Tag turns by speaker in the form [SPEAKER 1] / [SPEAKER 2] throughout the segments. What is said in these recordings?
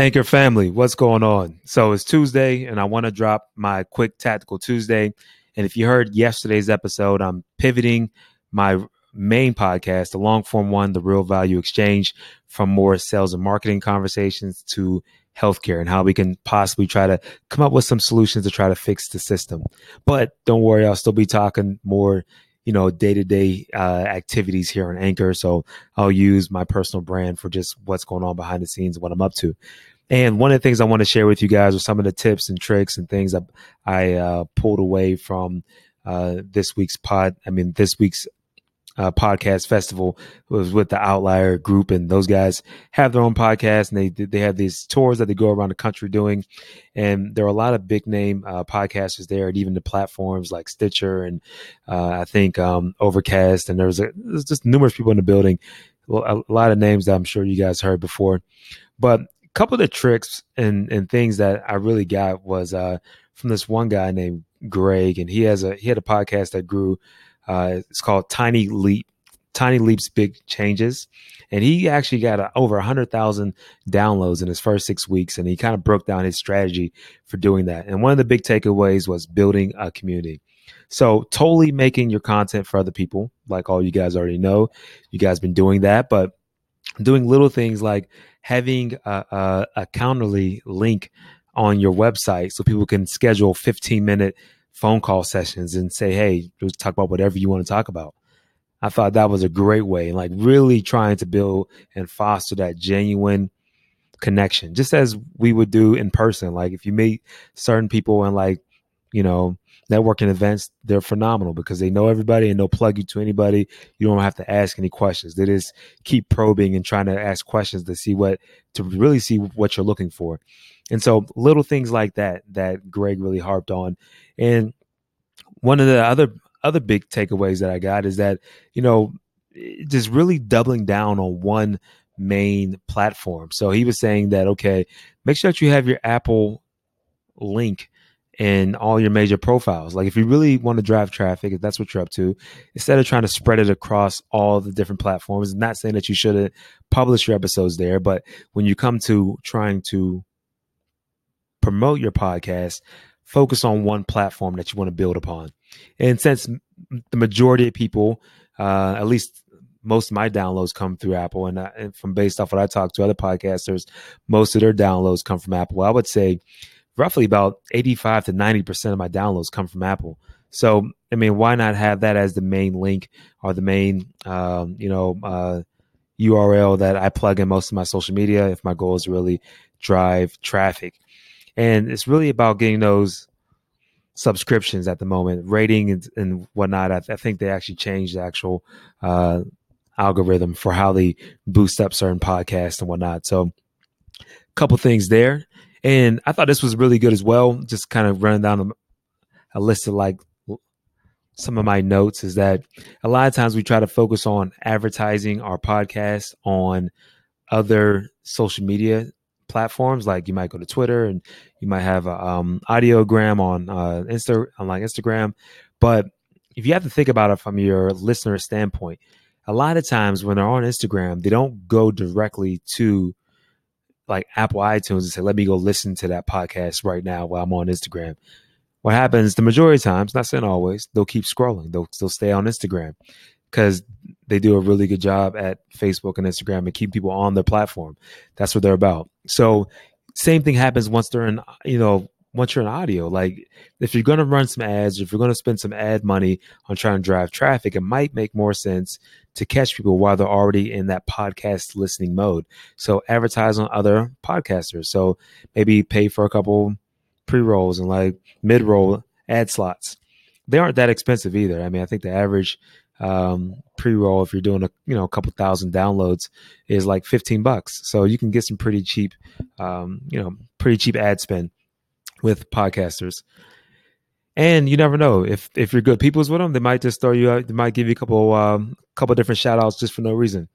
[SPEAKER 1] Anchor family, what's going on? So it's Tuesday, and I want to drop my quick tactical Tuesday. And if you heard yesterday's episode, I'm pivoting my main podcast, the long form one, the Real Value Exchange, from more sales and marketing conversations to healthcare and how we can possibly try to come up with some solutions to try to fix the system. But don't worry, I'll still be talking more you know day to day activities here on Anchor. So I'll use my personal brand for just what's going on behind the scenes, what I'm up to. And one of the things I want to share with you guys are some of the tips and tricks and things that I uh, pulled away from uh, this week's pod. I mean, this week's uh, podcast festival was with the Outlier Group, and those guys have their own podcast, and they they have these tours that they go around the country doing, and there are a lot of big name uh, podcasters there, and even the platforms like Stitcher and uh, I think um, Overcast, and there's, a, there's just numerous people in the building, a lot of names that I'm sure you guys heard before, but couple of the tricks and and things that I really got was uh, from this one guy named Greg, and he has a he had a podcast that grew. Uh, it's called Tiny Leap, Tiny Leaps, Big Changes, and he actually got a, over hundred thousand downloads in his first six weeks, and he kind of broke down his strategy for doing that. And one of the big takeaways was building a community. So totally making your content for other people, like all you guys already know. You guys been doing that, but doing little things like having a, a, a Calendly link on your website so people can schedule 15 minute phone call sessions and say, hey, let's talk about whatever you want to talk about. I thought that was a great way, like really trying to build and foster that genuine connection, just as we would do in person. Like if you meet certain people and like, you know, networking events, they're phenomenal because they know everybody and they'll plug you to anybody. You don't have to ask any questions. They just keep probing and trying to ask questions to see what, to really see what you're looking for. And so little things like that, that Greg really harped on. And one of the other, other big takeaways that I got is that, you know, just really doubling down on one main platform. So he was saying that, okay, make sure that you have your Apple link in all your major profiles. Like if you really want to drive traffic, if that's what you're up to, instead of trying to spread it across all the different platforms, not saying that you shouldn't publish your episodes there, but when you come to trying to promote your podcast, focus on one platform that you want to build upon. And since the majority of people, uh, at least most of my downloads come through Apple, and, uh, and from based off what I talk to other podcasters, most of their downloads come from Apple. I would say roughly about 85 to 90% of my downloads come from Apple. So, I mean, why not have that as the main link or the main, um, you know, uh, URL that I plug in most of my social media if my goal is really drive traffic. And it's really about getting those subscriptions at the moment, rating and, and whatnot. I, I, think they actually changed the actual uh, algorithm for how they boost up certain podcasts and whatnot. So, a couple things there. And I thought this was really good as well. Just kind of running down a, a list of like some of my notes is that a lot of times we try to focus on advertising our podcast on other social media platforms like you might go to twitter and you might have a um, audiogram on uh, Insta on like instagram but if you have to think about it from your listener standpoint a lot of times when they're on instagram they don't go directly to like Apple iTunes and say, let me go listen to that podcast right now while I'm on Instagram. What happens the majority of times, not saying always, they'll keep scrolling. They'll still stay on Instagram because they do a really good job at Facebook and Instagram and keep people on their platform. That's what they're about. So same thing happens once they're in, you know, once you're in audio. Like if you're going to run some ads, if you're going to spend some ad money on trying to drive traffic, it might make more sense to catch people while they're already in that podcast listening mode. So advertise on other podcasters. So maybe pay for a couple pre rolls and like mid roll ad slots. They aren't that expensive either. I mean, I think the average um, pre roll, if you're doing a you know a couple thousand downloads, is like 15 bucks. So you can get some pretty cheap, um, you know, pretty cheap ad spend with podcasters. And you never know if if you're good peoples with them, they might just throw you out. They might give you a couple um, couple different shout outs just for no reason.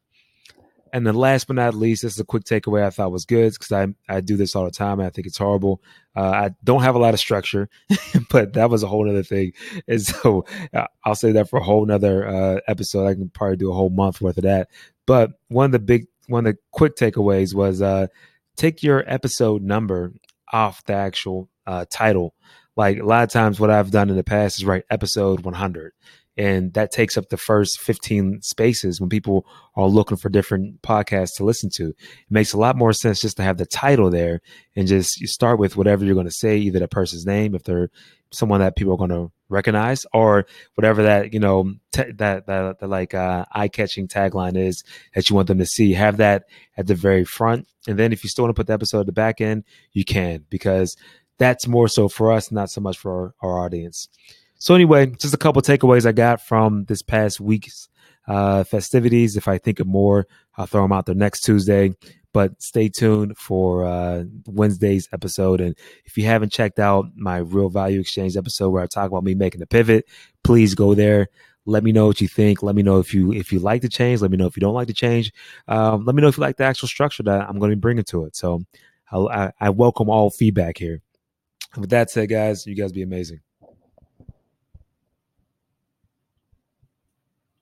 [SPEAKER 1] And then last but not least, this is a quick takeaway I thought was good because I, I do this all the time. I think it's horrible. Uh, I don't have a lot of structure, but that was a whole other thing. And so uh, I'll say that for a whole nother uh, episode. I can probably do a whole month worth of that. But one of the big, one of the quick takeaways was uh, take your episode number off the actual uh, title. Like a lot of times, what I've done in the past is write episode 100 and that takes up the first 15 spaces when people are looking for different podcasts to listen to. It makes a lot more sense just to have the title there and just start with whatever you're going to say, either the person's name, if they're someone that people are going to recognize, or whatever that you know t- that that like uh, eye-catching tagline is that you want them to see. Have that at the very front, and then if you still want to put the episode at the back end, you can because that's more so for us, not so much for our, our audience. So anyway, just a couple takeaways I got from this past week's uh, festivities. If I think of more, I'll throw them out there next Tuesday. But stay tuned for uh, Wednesday's episode. And if you haven't checked out my Real Value Exchange episode where I talk about me making a pivot, please go there. Let me know what you think. Let me know if you if you like the change. Let me know if you don't like the change. Um, let me know if you like the actual structure that I'm going to be bringing to it. So I, I welcome all feedback here. With that said, guys, you guys be amazing.